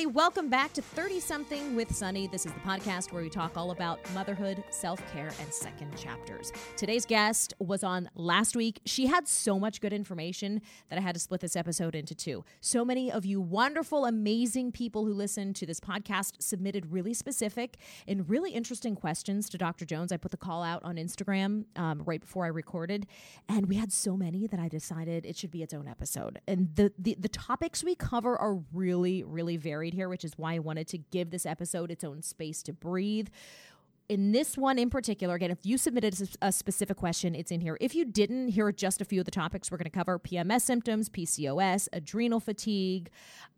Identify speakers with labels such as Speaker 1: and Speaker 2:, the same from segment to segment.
Speaker 1: everybody. Welcome back to 30 Something with Sunny. This is the podcast where we talk all about motherhood, self care, and second chapters. Today's guest was on last week. She had so much good information that I had to split this episode into two. So many of you wonderful, amazing people who listen to this podcast submitted really specific and really interesting questions to Dr. Jones. I put the call out on Instagram um, right before I recorded, and we had so many that I decided it should be its own episode. And the, the, the topics we cover are really, really varied here, which is why I wanted to give this episode its own space to breathe. In this one in particular, again, if you submitted a specific question, it's in here. If you didn't, here are just a few of the topics we're going to cover PMS symptoms, PCOS, adrenal fatigue,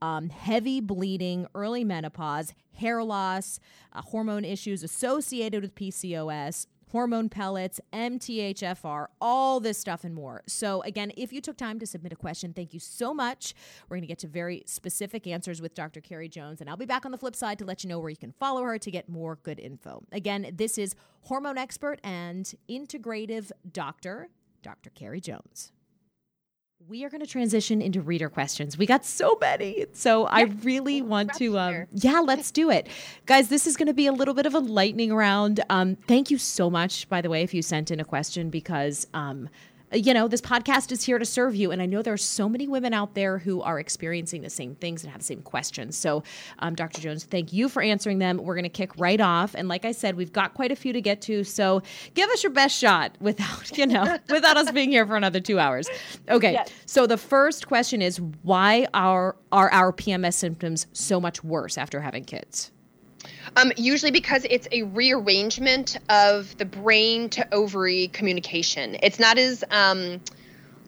Speaker 1: um, heavy bleeding, early menopause, hair loss, uh, hormone issues associated with PCOS, hormone pellets, MTHFR, all this stuff and more. So, again, if you took time to submit a question, thank you so much. We're going to get to very specific answers with Dr. Carrie Jones, and I'll be back on the flip side to let you know where you can follow her to get more good info. Again, this is hormone expert and integrative doctor, Dr. Carrie Jones. We are going to transition into reader questions. We got so many. So I really want to, um, yeah, let's do it. Guys, this is going to be a little bit of a lightning round. Um, thank you so much, by the way, if you sent in a question, because um, you know, this podcast is here to serve you. And I know there are so many women out there who are experiencing the same things and have the same questions. So, um, Dr. Jones, thank you for answering them. We're going to kick right off. And like I said, we've got quite a few to get to. So, give us your best shot without, you know, without us being here for another two hours. Okay. Yes. So, the first question is why are, are our PMS symptoms so much worse after having kids?
Speaker 2: Um, usually because it's a rearrangement of the brain to ovary communication. It's not as um,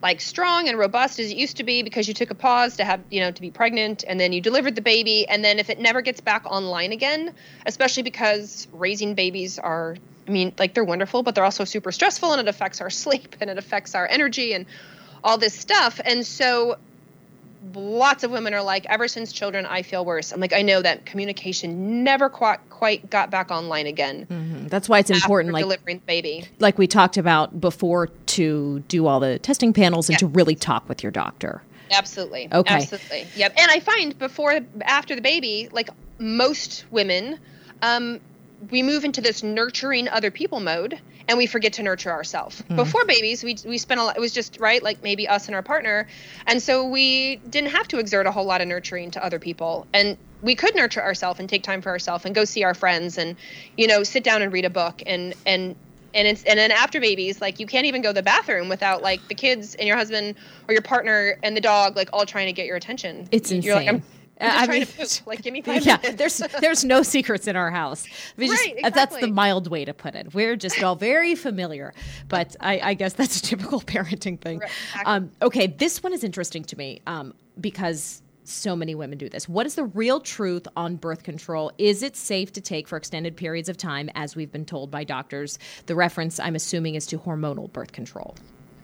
Speaker 2: like strong and robust as it used to be because you took a pause to have you know to be pregnant and then you delivered the baby and then if it never gets back online again, especially because raising babies are I mean like they're wonderful but they're also super stressful and it affects our sleep and it affects our energy and all this stuff and so lots of women are like, ever since children, I feel worse. I'm like, I know that communication never quite quite got back online again.
Speaker 1: Mm-hmm. That's why it's important, like
Speaker 2: delivering baby,
Speaker 1: like we talked about before, to do all the testing panels and yes. to really talk with your doctor.
Speaker 2: Absolutely.
Speaker 1: Okay.
Speaker 2: Absolutely. Yep. And I find before, after the baby, like most women, um, we move into this nurturing other people mode and we forget to nurture ourselves. Mm. Before babies, we we spent a lot. It was just right, like maybe us and our partner, and so we didn't have to exert a whole lot of nurturing to other people, and we could nurture ourselves and take time for ourselves and go see our friends and, you know, sit down and read a book and and and it's and then after babies like you can't even go to the bathroom without like the kids and your husband or your partner and the dog like all trying to get your attention
Speaker 1: it's insane You're like, I'm,
Speaker 2: I mean, like give me five
Speaker 1: yeah,
Speaker 2: minutes.
Speaker 1: there's there's no secrets in our house.
Speaker 2: right, just,
Speaker 1: exactly. That's the mild way to put it. We're just all very familiar, but I, I guess that's a typical parenting thing. Right, exactly. um, okay, this one is interesting to me um, because so many women do this. What is the real truth on birth control? Is it safe to take for extended periods of time, as we've been told by doctors? The reference, I'm assuming, is to hormonal birth control.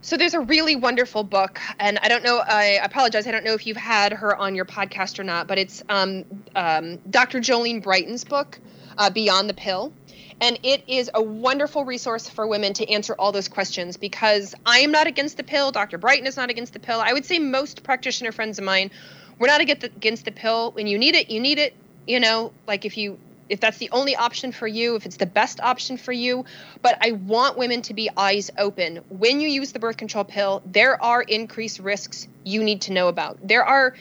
Speaker 2: So there's a really wonderful book, and I don't know. I apologize. I don't know if you've had her on your podcast or not, but it's um, um, Dr. Jolene Brighten's book, uh, Beyond the Pill, and it is a wonderful resource for women to answer all those questions. Because I am not against the pill. Dr. Brighten is not against the pill. I would say most practitioner friends of mine, we're not against the pill. When you need it, you need it. You know, like if you if that's the only option for you, if it's the best option for you. But I want women to be eyes open. When you use the birth control pill, there are increased risks you need to know about. There are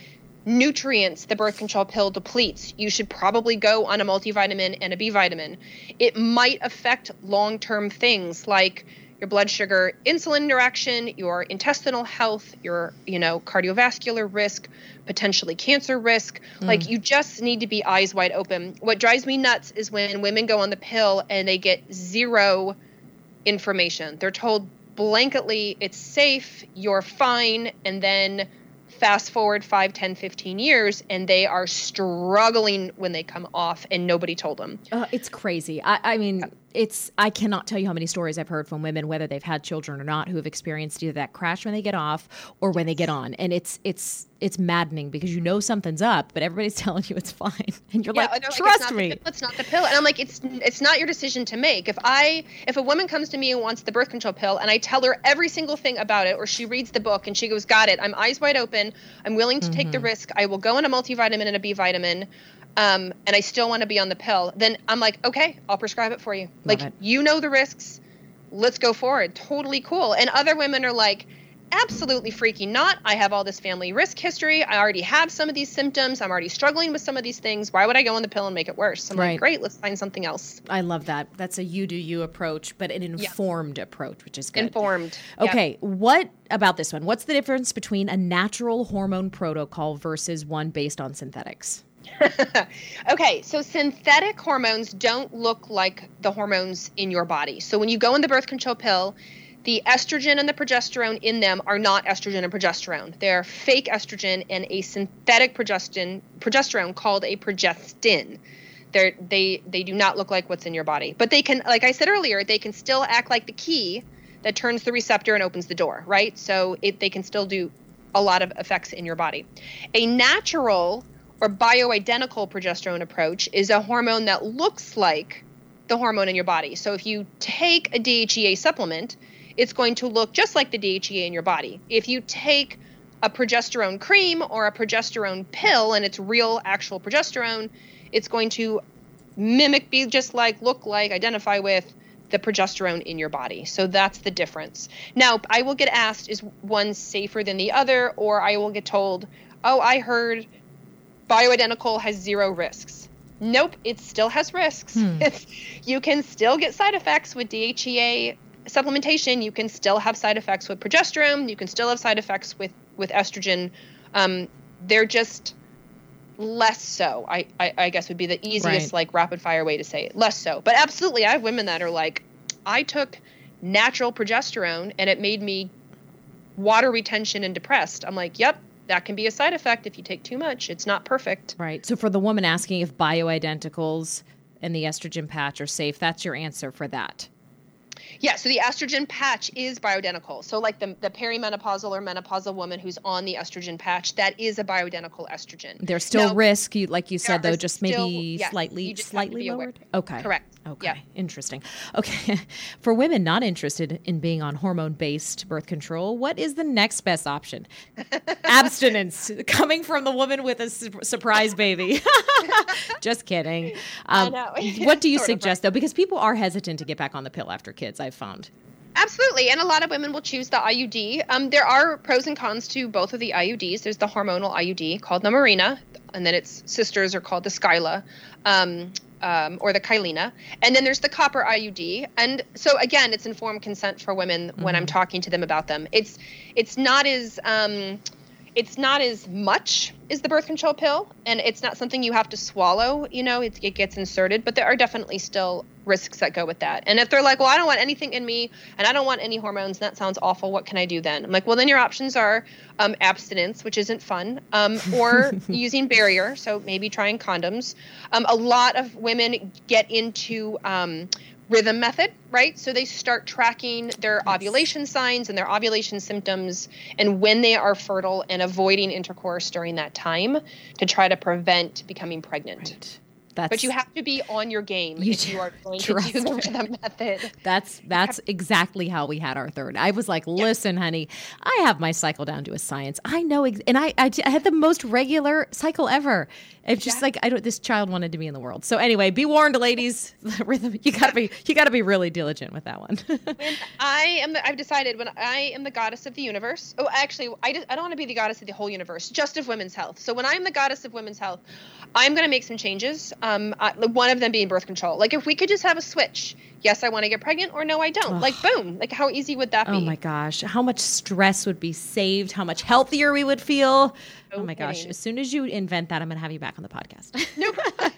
Speaker 2: nutrients the birth control pill depletes. You should probably go on a multivitamin and a B vitamin. It might affect long term things like your blood sugar insulin interaction, your intestinal health, your, you know, cardiovascular risk, potentially cancer risk. Mm. Like you just need to be eyes wide open. What drives me nuts is when women go on the pill and they get zero information. They're told blanketly it's safe, you're fine, and then fast forward 5 10 15 years and they are struggling when they come off and nobody told them
Speaker 1: uh, it's crazy I, I mean it's I cannot tell you how many stories I've heard from women, whether they've had children or not, who have experienced either that crash when they get off or when they get on, and it's it's it's maddening because you know something's up, but everybody's telling you it's fine, and you're yeah, like, trust
Speaker 2: like,
Speaker 1: me,
Speaker 2: the, it's not the pill, and I'm like, it's it's not your decision to make. If I if a woman comes to me and wants the birth control pill, and I tell her every single thing about it, or she reads the book and she goes, got it, I'm eyes wide open, I'm willing to mm-hmm. take the mm-hmm. risk, I will go on a multivitamin and a B vitamin um, and I still want to be on the pill, then I'm like, okay, I'll prescribe it for you. like,
Speaker 1: it.
Speaker 2: you know the risks. Let's go forward. Totally cool. And other women are like, absolutely freaking not. I have all this family risk history. I already have some of these symptoms. I'm already struggling with some of these things. Why would I go on the pill and make it worse? I'm
Speaker 1: Right.
Speaker 2: like, great, let's find something else.
Speaker 1: I love that. That's a you do you approach, but an informed approach, which is good.
Speaker 2: Informed.
Speaker 1: Okay, what about this one? What's the difference between a natural hormone protocol versus one based on synthetics?
Speaker 2: okay, so synthetic hormones don't look like the hormones in your body. So when you go in the birth control pill, the estrogen and the progesterone in them are not estrogen and progesterone. They're fake estrogen and a synthetic progestin, progesterone called a progestin. They're, they they do not look like what's in your body, but they can, like I said earlier, they can still act like the key that turns the receptor and opens the door, right? So it, they can still do a lot of effects in your body. A natural or bioidentical progesterone approach is a hormone that looks like the hormone in your body. So if you take a DHEA supplement, it's going to look just like the DHEA in your body. If you take a progesterone cream or a progesterone pill and it's real actual progesterone, it's going to mimic, be just like, look like, identify with the progesterone in your body. So that's the difference. Now, I will get asked, is one safer than the other? Or I will get told, oh, I heard bioidentical has zero risks. Nope, it still has risks. It's, you can still get side effects with DHEA supplementation. You can still have side effects with progesterone. You can still have side effects with with estrogen. Um, they're just less so. I, I I guess would be the easiest
Speaker 1: Right.
Speaker 2: like rapid fire way to say it. Less so, but absolutely, I have women that are like, I took natural progesterone and it made me water retention and depressed. I'm like, yep, that can be a side effect if you take too much. It's not perfect.
Speaker 1: Right. So for the woman asking if bioidenticals and the estrogen patch are safe, that's your answer for that.
Speaker 2: Yeah, so the estrogen patch is bioidentical. So like the, the perimenopausal or menopausal woman who's on the estrogen patch, that is a bioidentical estrogen.
Speaker 1: There's still
Speaker 2: Now-
Speaker 1: risk, you, like you said, though, just
Speaker 2: still-
Speaker 1: maybe
Speaker 2: yes,
Speaker 1: slightly, slightly
Speaker 2: be aware.
Speaker 1: lowered. Okay.
Speaker 2: Correct.
Speaker 1: Okay.
Speaker 2: Yeah.
Speaker 1: Interesting. Okay. For women not interested in being on hormone based birth control, what is the next best option? Abstinence coming from the woman with a su- surprise baby. Just kidding. Um, what do you suggest, though? Because people are hesitant to get back on the pill after kids, I've found.
Speaker 2: Absolutely, and a lot of women will choose the IUD. Um, there are pros and cons to both of the IUDs. There's the hormonal IUD called the Mirena, and then its sisters are called the Skyla, um, um, or the Kyleena, and then there's the copper IUD. And so again, it's informed consent for women when I'm talking to them about them. It's it's not as um, it's not as much as the birth control pill, and it's not something you have to swallow. You know, it, it gets inserted, but there are definitely still risks that go with that. And if they're like, well, I don't want anything in me, and I don't want any hormones, and that sounds awful. What can I do then? I'm like, well, then your options are um, abstinence, which isn't fun, um, or using barrier. So maybe trying condoms. Um, a lot of women get into um, rhythm method, right? So they start tracking their ovulation signs and their ovulation symptoms and when they are fertile and avoiding intercourse during that time to try to prevent becoming pregnant.
Speaker 1: That's,
Speaker 2: But you have to be on your game
Speaker 1: You
Speaker 2: if you are going to do the rhythm method.
Speaker 1: That's that's exactly how we had our third. I was like, "Listen, honey, I have my cycle down to a science. I know, ex- and I, I I had the most regular cycle ever. It's just like I don't. This child wanted to be in the world. So anyway, be warned, ladies. Rhythm. You gotta be you gotta be really diligent with that one.
Speaker 2: I am, the, I've decided when I am the goddess of the universe. Oh, actually, I, just, I don't want to be the goddess of the whole universe, just of women's health. So when I'm the goddess of women's health, I'm going to make some changes. Um, I, one of them being birth control. Like if we could just have a switch. Yes, I want to get pregnant, or no, I don't. Like boom. Like how easy would that be?
Speaker 1: oh my gosh, how much stress would be saved? How much healthier we would feel? Oh my gosh! As soon as you invent that, I'm gonna have you back on the podcast.
Speaker 2: Nope.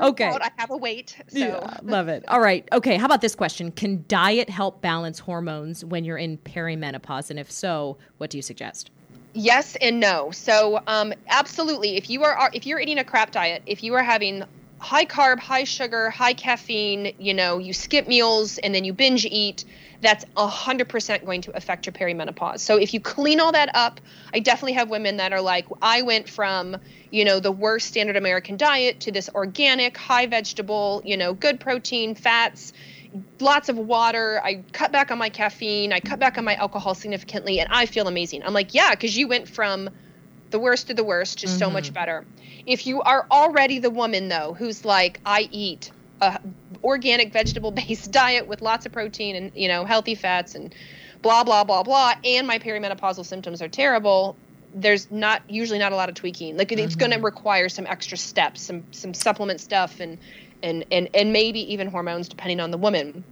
Speaker 1: Okay.
Speaker 2: I have a weight. So
Speaker 1: Yeah, love it. All right. Okay. How about this question? Can diet help balance hormones when you're in perimenopause? And if so, what do you suggest?
Speaker 2: Yes and no. So, um, absolutely, if you are if you're eating a crap diet, if you are having high carb, high sugar, high caffeine, you know, you skip meals and then you binge eat, that's 100% going to affect your perimenopause. So if you clean all that up, I definitely have women that are like, I went from, you know, the worst standard American diet to this organic, high vegetable, you know, good protein, fats, lots of water. I cut back on my caffeine. I cut back on my alcohol significantly, and I feel amazing. I'm like, yeah, because you went from the worst of the worst, just
Speaker 1: Mm-hmm.
Speaker 2: so much better. If you are already the woman though who's like, I eat a organic vegetable based diet with lots of protein and you know healthy fats and blah blah blah blah, and my perimenopausal symptoms are terrible. There's not usually not a lot of tweaking. Like it's going to require some extra steps, some some supplement stuff, and and and and maybe even hormones depending on the woman.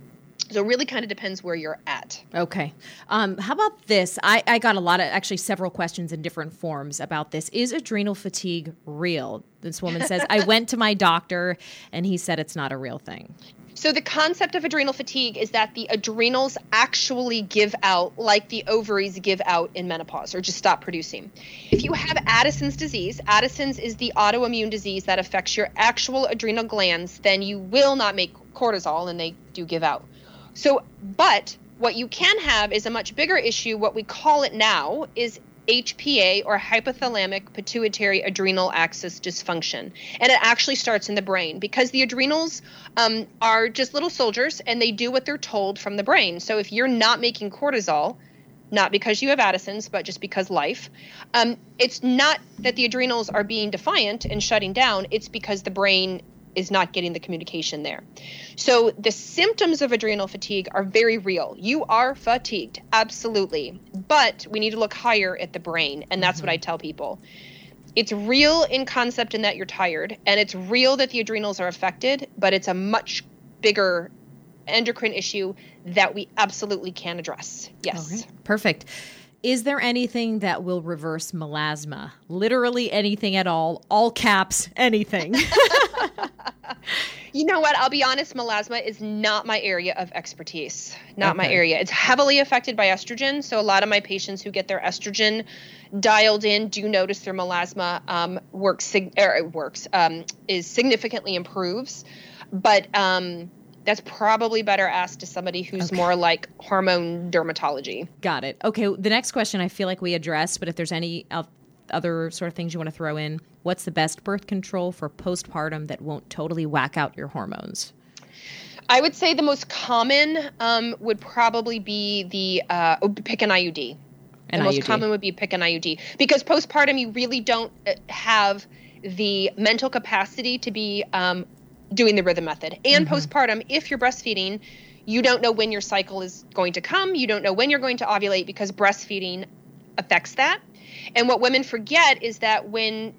Speaker 2: So it really kind of depends where you're at.
Speaker 1: Okay. Um, how about this? I, I got a lot of, actually, several questions in different forms about this. Is adrenal fatigue real? This woman says, I went to my doctor and he said it's not a real thing.
Speaker 2: So the concept of adrenal fatigue is that the adrenals actually give out like the ovaries give out in menopause or just stop producing. If you have Addison's disease, Addison's is the autoimmune disease that affects your actual adrenal glands, then you will not make cortisol and they do give out. So, but what you can have is a much bigger issue. What we call it now is HPA or hypothalamic pituitary adrenal axis dysfunction. And it actually starts in the brain because the adrenals um, are just little soldiers and they do what they're told from the brain. So if you're not making cortisol, not because you have Addison's, but just because life, um, it's not that the adrenals are being defiant and shutting down, it's because the brain is not getting the communication there. So the symptoms of adrenal fatigue are very real. You are fatigued, absolutely. But we need to look higher at the brain, and that's what I mm-hmm. tell people. It's real in concept in that you're tired, and it's real that the adrenals are affected, but it's a much bigger endocrine issue that we absolutely can address. Yes.
Speaker 1: Okay. Perfect. Is there anything that will reverse melasma? Literally anything at all, all caps, anything.
Speaker 2: You know what? I'll be honest, melasma is not my area of expertise. Not my area. It's heavily affected by estrogen. So a lot of my patients who get their estrogen dialed in do notice their melasma um, works sig- or it works um, is significantly improves, but um, that's probably better asked to somebody who's more like hormone dermatology.
Speaker 1: Got it. Okay. The next question I feel like we addressed, but if there's any el- other sort of things you want to throw in, what's the best birth control for postpartum that won't totally whack out your hormones?
Speaker 2: I would say the most common um, would probably be the uh, oh, pick an IUD.
Speaker 1: An
Speaker 2: the most
Speaker 1: IUD.
Speaker 2: common would be pick an IUD because postpartum you really don't uh, have the mental capacity to be um, doing the rhythm method. And
Speaker 1: Mm-hmm.
Speaker 2: postpartum, if you're breastfeeding, you don't know when your cycle is going to come. You don't know when you're going to ovulate because breastfeeding affects that. And what women forget is that when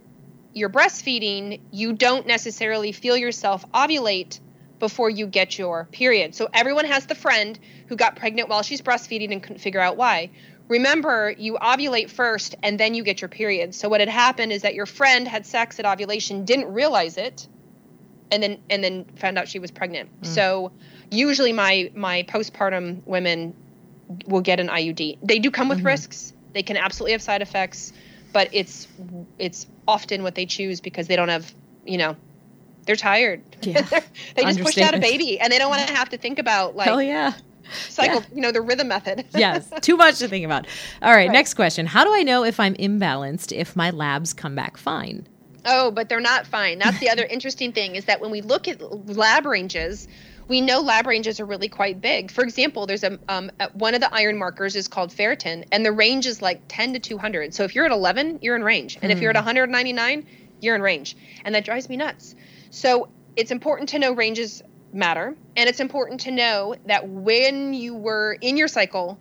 Speaker 2: you're breastfeeding, you don't necessarily feel yourself ovulate before you get your period. So everyone has the friend who got pregnant while she's breastfeeding and couldn't figure out why. Remember, you ovulate first and then you get your period. So what had happened is that your friend had sex at ovulation, didn't realize it, and then and then found out she was pregnant. Hmm. So usually my my postpartum women will get an IUD. They do come with mm-hmm. risks. They can absolutely have side effects, but it's it's often what they choose because they don't have, you know, they're tired.
Speaker 1: Yeah.
Speaker 2: they just pushed out a baby and they don't want to have to think about like
Speaker 1: oh yeah.
Speaker 2: cycle, you know, the rhythm method.
Speaker 1: yes, too much to think about. All right, next question. How do I know if I'm imbalanced if my labs come back fine?
Speaker 2: Oh, but they're not fine. That's the other interesting thing is that when we look at lab ranges, we know lab ranges are really quite big. For example, there's a um, one of the iron markers is called ferritin, and the range is like 10 to 200. So if you're at 11, you're in range, and if you're at 199, you're in range, and that drives me nuts. So it's important to know ranges matter, and it's important to know that when you were in your cycle,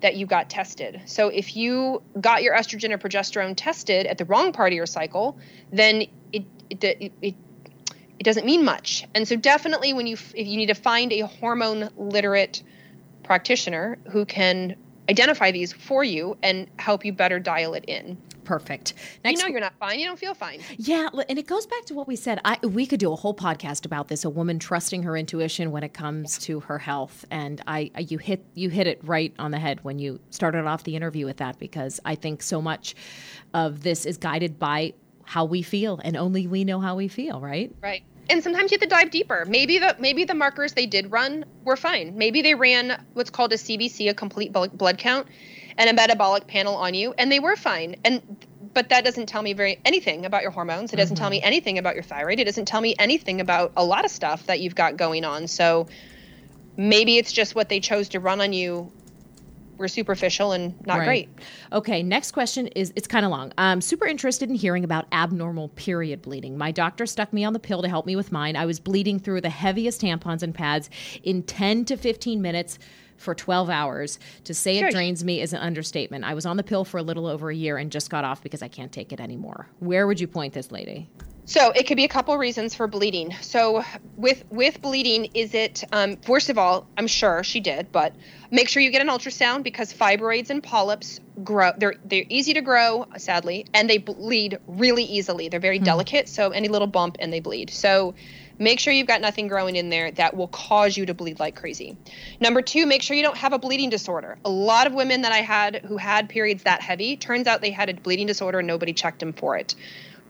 Speaker 2: that you got tested. So if you got your estrogen or progesterone tested at the wrong part of your cycle, then it it it, it, it doesn't mean much. And so definitely when you if you need to find a hormone literate practitioner who can identify these for you and help you better dial it in.
Speaker 1: Perfect.
Speaker 2: You know you're not fine. You don't feel fine.
Speaker 1: Yeah, and it goes back to what we said. I we could do a whole podcast about this. A woman trusting her intuition when it comes to her health, and I I- you hit you hit it right on the head when you started off the interview with that because I think so much of this is guided by how we feel, and only we know how we feel, right?
Speaker 2: Right. And sometimes you have to dive deeper. Maybe the maybe the markers they did run were fine. Maybe they ran what's called a CBC, a complete blood count, and a metabolic panel on you, and they were fine. And but that doesn't tell me very anything about your hormones. It doesn't tell mm-hmm. me anything about your thyroid. It doesn't tell me anything about a lot of stuff that you've got going on. So maybe it's just what they chose to run on you were superficial and not
Speaker 1: Right.
Speaker 2: great.
Speaker 1: Okay, next question is it's kind of long. I'm super interested in hearing about abnormal period bleeding. My doctor stuck me on the pill to help me with mine. I was bleeding through the heaviest tampons and pads in 10 to 15 minutes for 12 hours. To say it drains me is an understatement. I was on the pill for a little over a year and just got off because I can't take it anymore. Where would you point this lady?
Speaker 2: So it could be a couple reasons for bleeding. So with with bleeding, is it um, first of all, I'm sure she did, but make sure you get an ultrasound because fibroids and polyps grow. They're they're easy to grow, sadly, and they bleed really easily. They're very delicate, so any little bump and they bleed. So make sure you've got nothing growing in there that will cause you to bleed like crazy. Number two, make sure you don't have a bleeding disorder. A lot of women that I had who had periods that heavy, turns out they had a bleeding disorder and nobody checked them for it.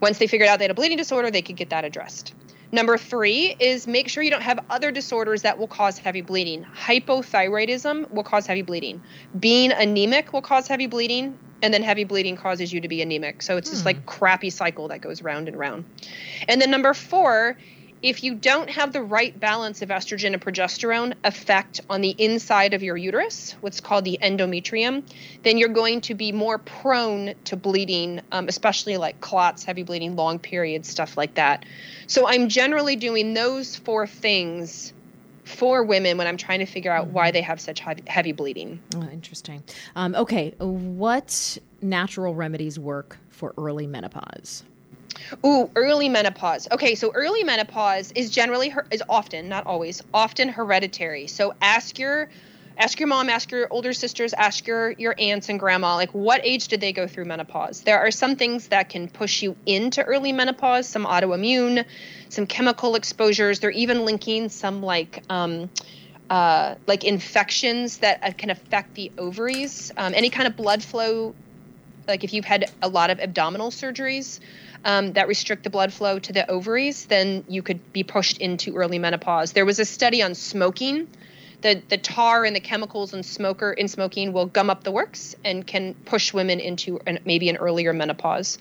Speaker 2: Once they figured out they had a bleeding disorder, they could get that addressed. Number three is make sure you don't have other disorders that will cause heavy bleeding. Hypothyroidism will cause heavy bleeding. Being anemic will cause heavy bleeding, and then heavy bleeding causes you to be anemic. So it's this hmm. like crappy cycle that goes round and round. And then number four, if you don't have the right balance of estrogen and progesterone effect on the inside of your uterus, what's called the endometrium, then you're going to be more prone to bleeding, um, especially like clots, heavy bleeding, long periods, stuff like that. So I'm generally doing those four things for women when I'm trying to figure out why they have such heavy, bleeding.
Speaker 1: Oh, interesting. Um, okay, what natural remedies work for early menopause?
Speaker 2: Ooh, early menopause. Okay, so early menopause is generally is often, not always, often hereditary. So ask your ask your mom, ask your older sisters, ask your your aunts and grandma like what age did they go through menopause? There are some things that can push you into early menopause, some autoimmune, some chemical exposures. They're even linking some like um uh, like infections that uh, can affect the ovaries, um, any kind of blood flow like if you've had a lot of abdominal surgeries um, that restrict the blood flow to the ovaries, then you could be pushed into early menopause. There was a study on smoking. The, the tar and the chemicals in smoker in smoking will gum up the works and can push women into an, maybe an earlier menopause.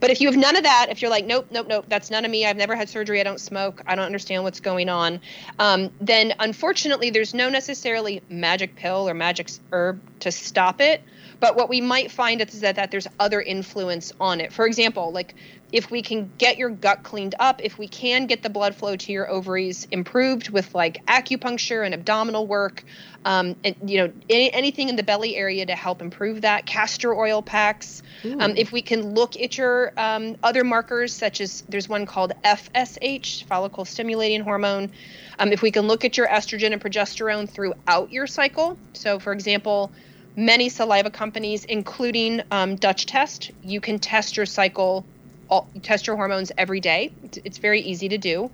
Speaker 2: But if you have none of that, if you're like, nope, nope, nope, that's none of me. I've never had surgery. I don't smoke. I don't understand what's going on. Um, then unfortunately, there's no necessarily magic pill or magic herb to stop it. But what we might find is that, that there's other influence on it. For example, like if we can get your gut cleaned up, if we can get the blood flow to your ovaries improved with like acupuncture and abdominal work, um, and you know any, anything in the belly area to help improve that, castor oil packs. Um, if we can look at your um, other markers, such as there's one called FSH, follicle stimulating hormone. Um, if we can look at your estrogen and progesterone throughout your cycle, so for example many saliva companies, including um, Dutch Test, you can test your cycle, all, test your hormones every day. It's, it's very easy to do,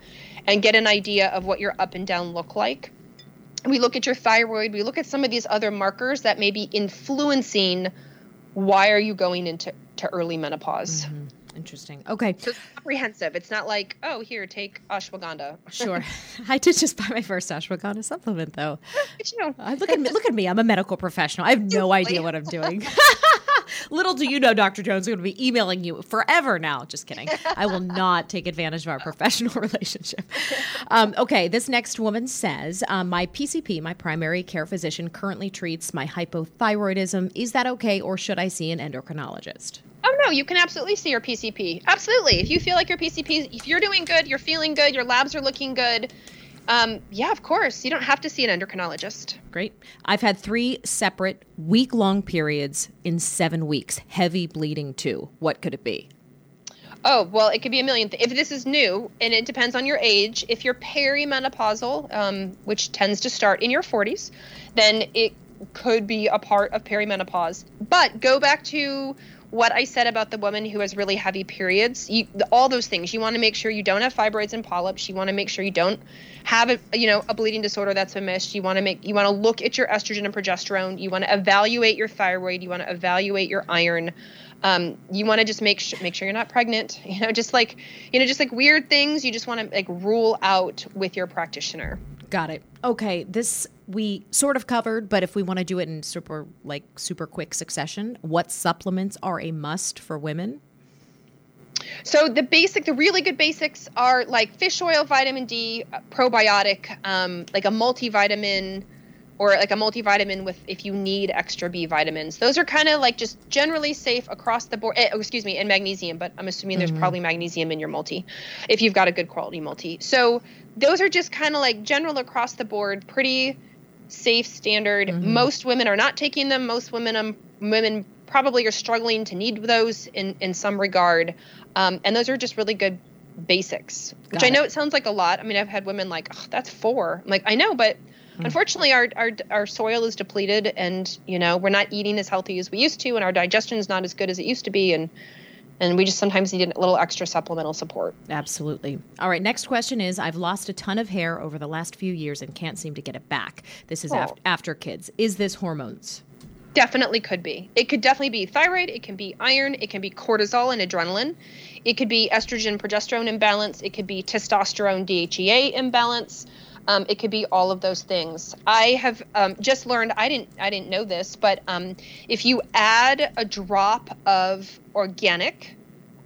Speaker 2: and get an idea of what your up and down look like. We look at your thyroid. We look at some of these other markers that may be influencing why are you going into to early menopause.
Speaker 1: Interesting. Okay,
Speaker 2: So it's comprehensive. It's not like, oh, here, take ashwagandha.
Speaker 1: sure. I did just buy my first ashwagandha supplement, though.
Speaker 2: But, you know,
Speaker 1: I look at me. Look at me. I'm a medical professional. I have no idea what I'm doing. Little do you know, Dr. Jones is going to be emailing you forever now. Just kidding. I will not take advantage of our professional relationship. Um, okay, this next woman says um, My PCP, my primary care physician, currently treats my hypothyroidism. Is that okay, or should I see an endocrinologist?
Speaker 2: Oh no, you can absolutely see your PCP. Absolutely. If you feel like your PCP, if you're doing good, you're feeling good, your labs are looking good, um, yeah, of course. You don't have to see an endocrinologist.
Speaker 1: Great. I've had three separate week long periods in seven weeks, heavy bleeding too. What could it be?
Speaker 2: Oh, well, it could be a million things. If this is new, and it depends on your age, if you're perimenopausal, um, which tends to start in your 40s, then it could be a part of perimenopause. But go back to what I said about the woman who has really heavy periods. You, all those things. You want to make sure you don't have fibroids and polyps. You want to make sure you don't have a you know a bleeding disorder that's been missed. You want to make you want to look at your estrogen and progesterone. You want to evaluate your thyroid. You want to evaluate your iron. Um, you want to just make sure make sure you're not pregnant. You know, just like you know, just like weird things. You just want to like rule out with your practitioner.
Speaker 1: Got it. Okay, this we sort of covered, but if we want to do it in super like super quick succession, what supplements are a must for women?
Speaker 2: So the basic, the really good basics are like fish oil, vitamin D, uh, probiotic, um, like a multivitamin, or like a multivitamin with if you need extra B vitamins. Those are kind of like just generally safe across the board. Eh, oh, excuse me, and magnesium, but I'm assuming there's mm-hmm. probably magnesium in your multi if you've got a good quality multi. So those are just kind of like general across the board, pretty safe standard. Mm-hmm. Most women are not taking them. Most women um, women probably are struggling to need those in in some regard. Um, and those are just really good basics, which Got I know it. it sounds like a lot. I mean, I've had women like, oh, that's four. I'm like, I know, but mm. unfortunately, our, our our soil is depleted, and you know, we're not eating as healthy as we used to, and our digestion is not as good as it used to be, and and we just sometimes need a little extra supplemental support.
Speaker 1: Absolutely. All right. Next question is: I've lost a ton of hair over the last few years and can't seem to get it back. This is oh. after, after kids. Is this hormones?
Speaker 2: Definitely could be. It could definitely be thyroid. It can be iron. It can be cortisol and adrenaline. It could be estrogen progesterone imbalance. It could be testosterone DHEA imbalance. Um, it could be all of those things. I have um, just learned. I didn't. I didn't know this, but um, if you add a drop of organic,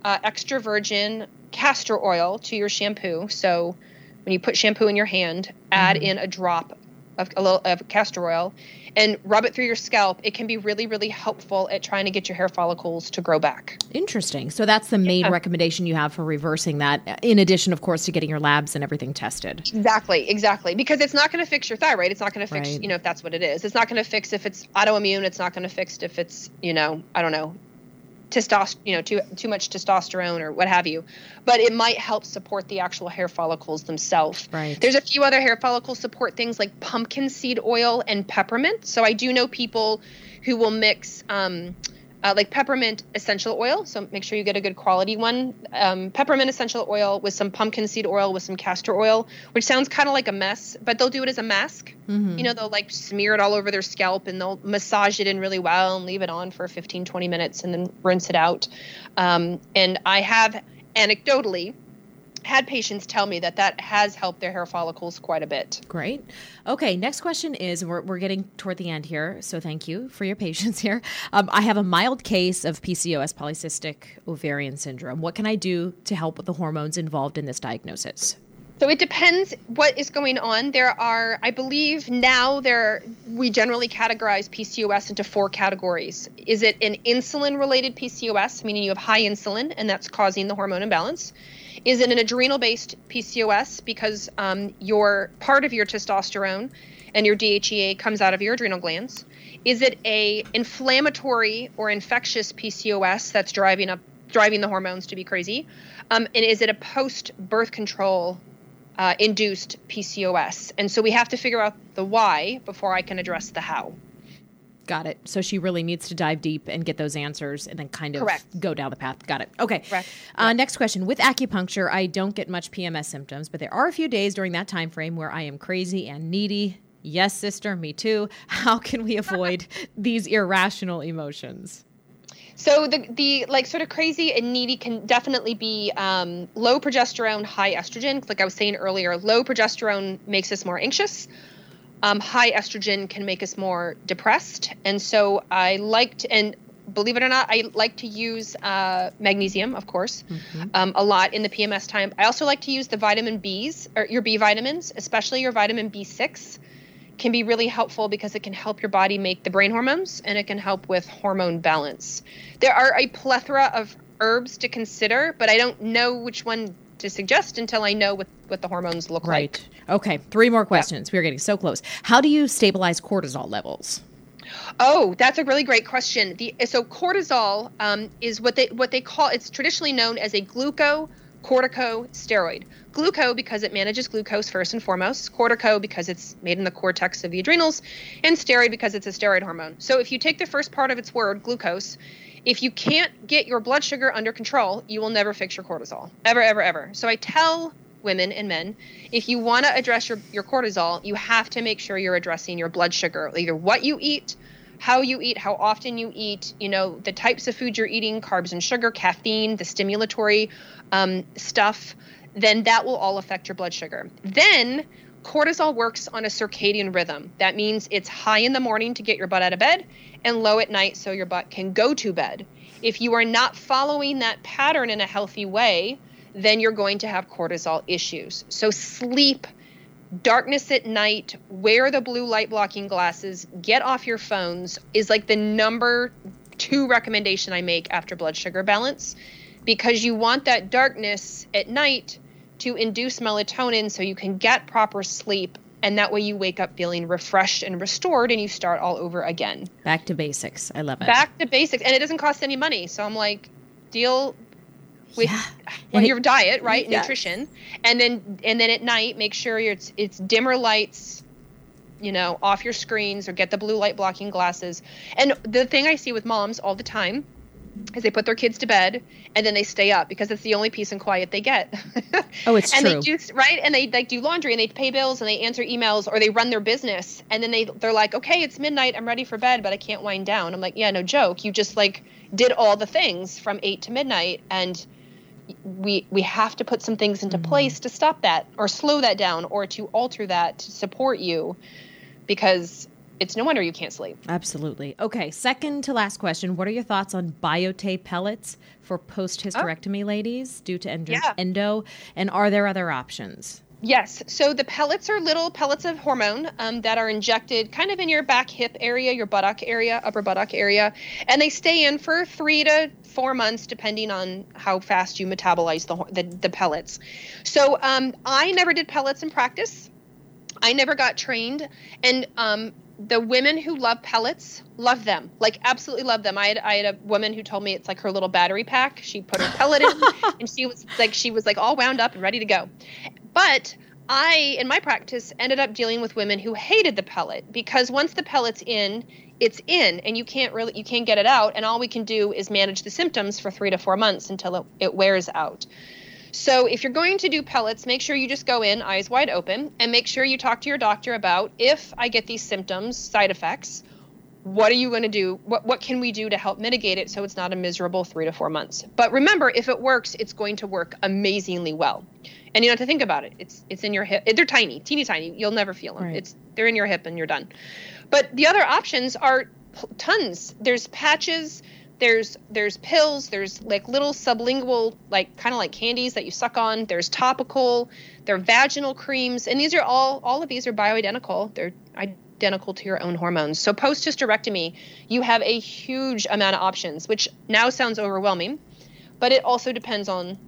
Speaker 2: uh, extra virgin castor oil to your shampoo, so when you put shampoo in your hand, add mm-hmm. in a drop of a little of castor oil, and rub it through your scalp, it can be really, really helpful at trying to get your hair follicles to grow back.
Speaker 1: Interesting. So that's the main yeah. recommendation you have for reversing that, in addition, of course, to getting your labs and everything tested.
Speaker 2: Exactly, exactly. Because it's not going to fix your thyroid. It's not going to fix, right. you know, if that's what it is. It's not going to fix if it's autoimmune. It's not going to fix if it's, you know, I don't know, testosterone, you know, too too much testosterone or what have you. But it might help support the actual hair follicles themselves.
Speaker 1: Right.
Speaker 2: There's a few other hair follicle support things like pumpkin seed oil and peppermint. So I do know people who will mix um, uh, like peppermint essential oil. So make sure you get a good quality one. Um, peppermint essential oil with some pumpkin seed oil with some castor oil, which sounds kind of like a mess, but they'll do it as a mask. Mm-hmm. You know, they'll like smear it all over their scalp and they'll massage it in really well and leave it on for 15, 20 minutes and then rinse it out. Um, and I have anecdotally had patients tell me that that has helped their hair follicles quite a bit.
Speaker 1: Great. Okay, next question is we're, we're getting toward the end here, so thank you for your patience here. Um, I have a mild case of PCOS, polycystic ovarian syndrome. What can I do to help with the hormones involved in this diagnosis?
Speaker 2: So it depends what is going on. There are, I believe now there we generally categorize PCOS into four categories. Is it an insulin related PCOS, meaning you have high insulin and that's causing the hormone imbalance? Is it an adrenal based PCOS because um, your part of your testosterone and your DHEA comes out of your adrenal glands? Is it a inflammatory or infectious PCOS that's driving up driving the hormones to be crazy? Um, and is it a post birth control uh, induced PCOS? And so we have to figure out the why before I can address the how.
Speaker 1: Got it. So she really needs to dive deep and get those answers and then kind of
Speaker 2: Correct.
Speaker 1: go down the path. Got it. Okay. Correct. Uh, Next question. With acupuncture, I don't get much PMS symptoms, but there are a few days during that time frame where I am crazy and needy. Yes, sister, me too. How can we avoid these irrational emotions?
Speaker 2: So the the like sort of crazy and needy can definitely be um, low progesterone, high estrogen. Like I was saying earlier, low progesterone makes us more anxious um, high estrogen can make us more depressed. And so I liked, and believe it or not, I like to use uh, magnesium, of course, mm-hmm. um, a lot in the PMS time. I also like to use the vitamin Bs or your B vitamins, especially your vitamin B6 can be really helpful because it can help your body make the brain hormones and it can help with hormone balance. There are a plethora of herbs to consider, but I don't know which one to suggest until I know what, what the hormones look
Speaker 1: right.
Speaker 2: like.
Speaker 1: Right. Okay. Three more questions. Yeah. We're getting so close. How do you stabilize cortisol levels?
Speaker 2: Oh, that's a really great question. The so cortisol um, is what they what they call it's traditionally known as a gluco corticosteroid. Gluco because it manages glucose first and foremost, cortico because it's made in the cortex of the adrenals, and steroid because it's a steroid hormone. So if you take the first part of its word, glucose, if you can't get your blood sugar under control, you will never fix your cortisol. Ever, ever, ever. So I tell women and men if you want to address your, your cortisol, you have to make sure you're addressing your blood sugar, either what you eat, how you eat, how often you eat, you know, the types of food you're eating, carbs and sugar, caffeine, the stimulatory um, stuff, then that will all affect your blood sugar. Then cortisol works on a circadian rhythm. That means it's high in the morning to get your butt out of bed and low at night so your butt can go to bed. If you are not following that pattern in a healthy way, then you're going to have cortisol issues. So, sleep darkness at night, wear the blue light blocking glasses, get off your phones is like the number two recommendation I make after blood sugar balance because you want that darkness at night to induce melatonin so you can get proper sleep and that way you wake up feeling refreshed and restored and you start all over again.
Speaker 1: Back to basics. I love it.
Speaker 2: Back to basics and it doesn't cost any money. So I'm like deal with yeah. well, your diet, right? Yes. Nutrition. And then and then at night make sure it's it's dimmer lights, you know, off your screens or get the blue light blocking glasses. And the thing I see with moms all the time is they put their kids to bed and then they stay up because it's the only peace and quiet they get.
Speaker 1: oh, it's
Speaker 2: and
Speaker 1: true.
Speaker 2: And they do right, and they like do laundry and they pay bills and they answer emails or they run their business and then they they're like, okay, it's midnight, I'm ready for bed, but I can't wind down. I'm like, yeah, no joke. You just like did all the things from eight to midnight and we we have to put some things into mm-hmm. place to stop that or slow that down or to alter that to support you because it's no wonder you can't sleep.
Speaker 1: Absolutely. Okay, second to last question. What are your thoughts on Biote pellets for post hysterectomy oh. ladies due to endo, yeah. endo? And are there other options?
Speaker 2: Yes. So the pellets are little pellets of hormone um, that are injected kind of in your back hip area, your buttock area, upper buttock area, and they stay in for three to four months, depending on how fast you metabolize the the, the pellets. So um, I never did pellets in practice. I never got trained, and um, the women who love pellets love them. Like absolutely love them. I had i had a woman who told me it's like her little battery pack. She put her pellet in and she was like she was like all wound up and ready to go. But i in my practice ended up dealing with women who hated the pellet because once the pellet's in it's in and you can't really you can't get it out and all we can do is manage the symptoms for three to four months until it, it wears out so if you're going to do pellets, make sure you just go in eyes wide open and make sure you talk to your doctor about if I get these symptoms, side effects, what are you going to do? What what can we do to help mitigate it so it's not a miserable 3 to 4 months? But remember, if it works, it's going to work amazingly well. And you don't have to think about it. It's it's in your hip. They're tiny, teeny tiny. You'll never feel them. Right. It's they're in your hip and you're done. But the other options are tons. There's patches, there's there's pills there's like little sublingual like kind of like candies that you suck on. There's topical there are vaginal creams and these are all all of these are bioidentical. They're identical to your own hormones. So post hysterectomy you have a huge amount of options which now sounds overwhelming but it also depends on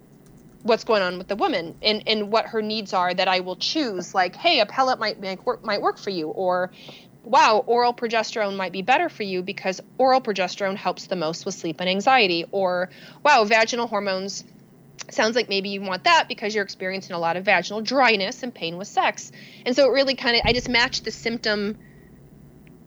Speaker 2: what's going on with the woman and, and what her needs are that I will choose like hey a pellet might work might work for you or wow, oral progesterone might be better for you because oral progesterone helps the most with sleep and anxiety. Or, wow, vaginal hormones sounds like maybe you want that because you're experiencing a lot of vaginal dryness and pain with sex. And so it really kind of, I just matched the symptom,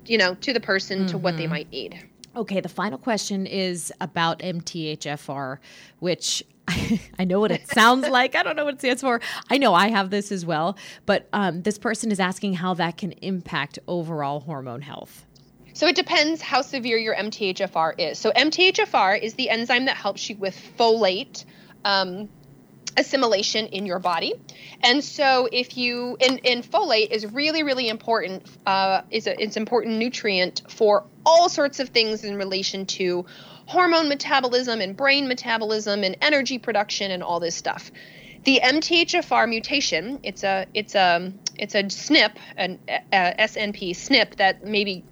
Speaker 2: you know, to the person mm-hmm. to what they mm-hmm. might need.
Speaker 1: Okay, the final question is about MTHFR, which I know what it sounds like. I don't know what it stands for. I know I have this as well, but um, this person is asking how that can impact overall hormone health.
Speaker 2: So it depends how severe your MTHFR is. So MTHFR is the enzyme that helps you with folate. Um, assimilation in your body and so if you and, and folate is really really important uh, is a, it's important nutrient for all sorts of things in relation to hormone metabolism and brain metabolism and energy production and all this stuff. The MTHFR mutation, it's a it's a it's a SNP, an a SNP SNP that maybe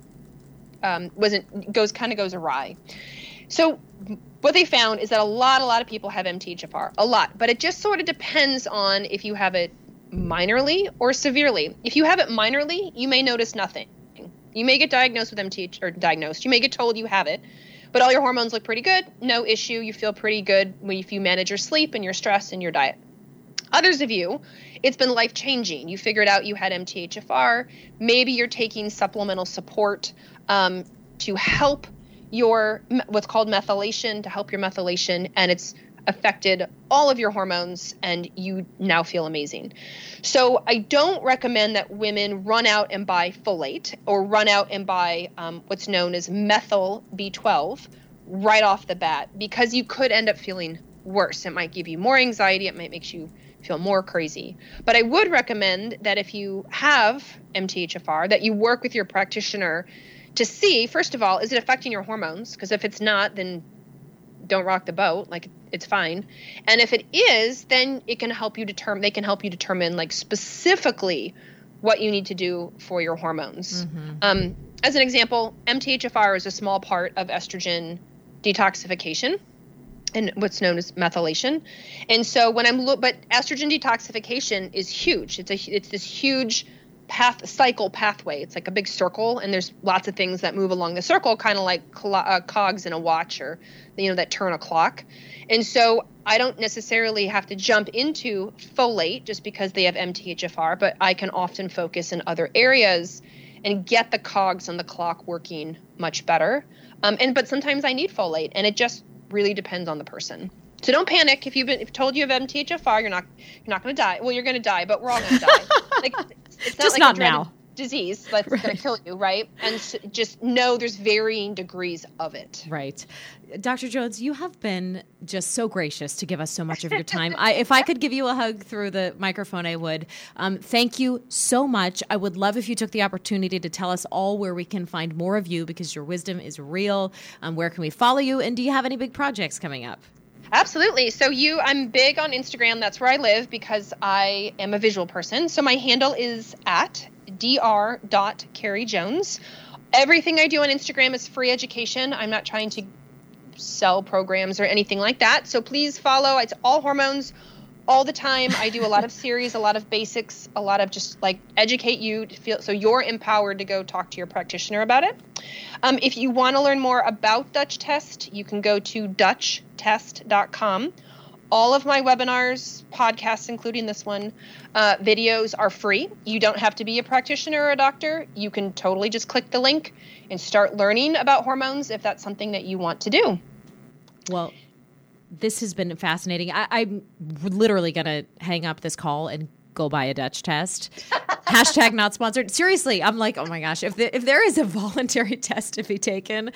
Speaker 2: um, wasn't goes kind of goes awry. So what they found is that a lot a lot of people have MTHFR, a lot, but it just sort of depends on if you have it minorly or severely. If you have it minorly, you may notice nothing. You may get diagnosed with MTH or diagnosed. You may get told you have it, but all your hormones look pretty good, no issue. You feel pretty good if you manage your sleep and your stress and your diet. Others of you, it's been life changing. You figured out you had MTHFR. Maybe you're taking supplemental support um, to help your what's called methylation, to help your methylation, and it's affected all of your hormones and you now feel amazing. So I don't recommend that women run out and buy folate or run out and buy um, what's known as methyl B12 right off the bat because you could end up feeling worse. It might give you more anxiety, it might make you feel more crazy. But I would recommend that if you have MTHFR that you work with your practitioner to see first of all is it affecting your hormones because if it's not then don't rock the boat. Like it's fine. And if it is, then it can help you determine. They can help you determine like specifically what you need to do for your hormones. Mm-hmm. Um, as an example, MTHFR is a small part of estrogen detoxification and what's known as methylation. And so when I'm look, but estrogen detoxification is huge. It's a it's this huge path cycle pathway. It's like a big circle, and there's lots of things that move along the circle, kind of like cl- uh, cogs in a watch, or you know that turn a clock. And so I don't necessarily have to jump into folate just because they have MTHFR, but I can often focus in other areas and get the cogs on the clock working much better. Um, and but sometimes I need folate, and it just really depends on the person. So don't panic if you've been if told you have MTHFR, you're not you're not going to die. Well, you're going to die, but we're all going to die. like,
Speaker 1: it's not just like not now.
Speaker 2: Disease that's right. going to kill you, right? And so just know there's varying degrees of it.
Speaker 1: Right. Dr. Jones, you have been just so gracious to give us so much of your time. I, if I could give you a hug through the microphone, I would. Um, thank you so much. I would love if you took the opportunity to tell us all where we can find more of you because your wisdom is real. Um, where can we follow you? And do you have any big projects coming up?
Speaker 2: Absolutely. So you I'm big on Instagram. That's where I live because I am a visual person. So my handle is at dr.carriejones. Everything I do on Instagram is free education. I'm not trying to sell programs or anything like that. So please follow. It's all hormones all the time. I do a lot of series, a lot of basics, a lot of just like educate you to feel so you're empowered to go talk to your practitioner about it. Um, if you want to learn more about Dutch Test, you can go to dutchtest.com. All of my webinars, podcasts, including this one, uh, videos are free. You don't have to be a practitioner or a doctor. You can totally just click the link and start learning about hormones if that's something that you want to do.
Speaker 1: Well, this has been fascinating. I, I'm literally going to hang up this call and go buy a Dutch test. Hashtag not sponsored. Seriously, I'm like, oh my gosh, if the, if there is a voluntary test to be taken,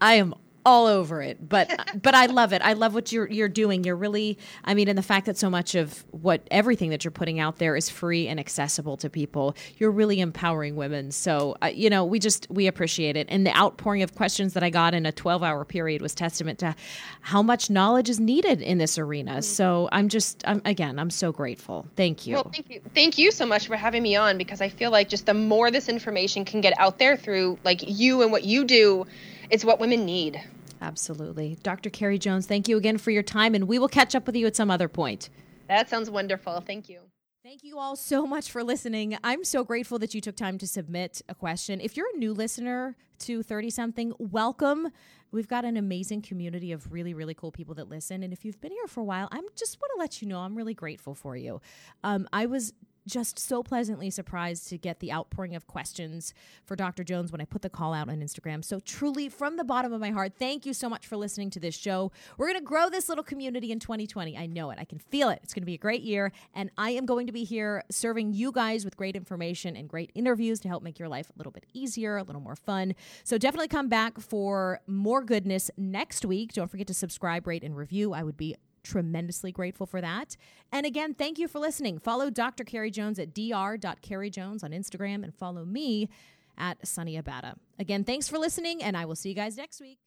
Speaker 1: I am all over it. But but I love it. I love what you're you're doing. You're really I mean, and the fact that so much of what everything that you're putting out there is free and accessible to people. You're really empowering women. So uh, you know, we just we appreciate it. And the outpouring of questions that I got in a 12 hour period was testament to how much knowledge is needed in this arena. Mm-hmm. So I'm just I'm again I'm so grateful. Thank you.
Speaker 2: Well, thank you. Thank you so much for having me on because I feel like just the more this information can get out there through like you and what you do it's what women need.
Speaker 1: Absolutely. Dr. Carrie Jones, thank you again for your time, and we will catch up with you at some other point.
Speaker 2: That sounds wonderful. Thank you.
Speaker 1: Thank you all so much for listening. I'm so grateful that you took time to submit a question. If you're a new listener to 30 something, welcome. We've got an amazing community of really, really cool people that listen. And if you've been here for a while, I'm just want to let you know I'm really grateful for you. Um, I was just so pleasantly surprised to get the outpouring of questions for Dr. Jones when I put the call out on Instagram. So, truly, from the bottom of my heart, thank you so much for listening to this show. We're going to grow this little community in 2020. I know it. I can feel it. It's going to be a great year. And I am going to be here serving you guys with great information and great interviews to help make your life a little bit easier, a little more fun. So, definitely come back for more goodness next week. Don't forget to subscribe, rate, and review. I would be tremendously grateful for that. And again, thank you for listening. Follow Dr. Carrie Jones at dr.carriejones on Instagram and follow me at Sunny Abata. Again, thanks for listening, and I will see you guys next week.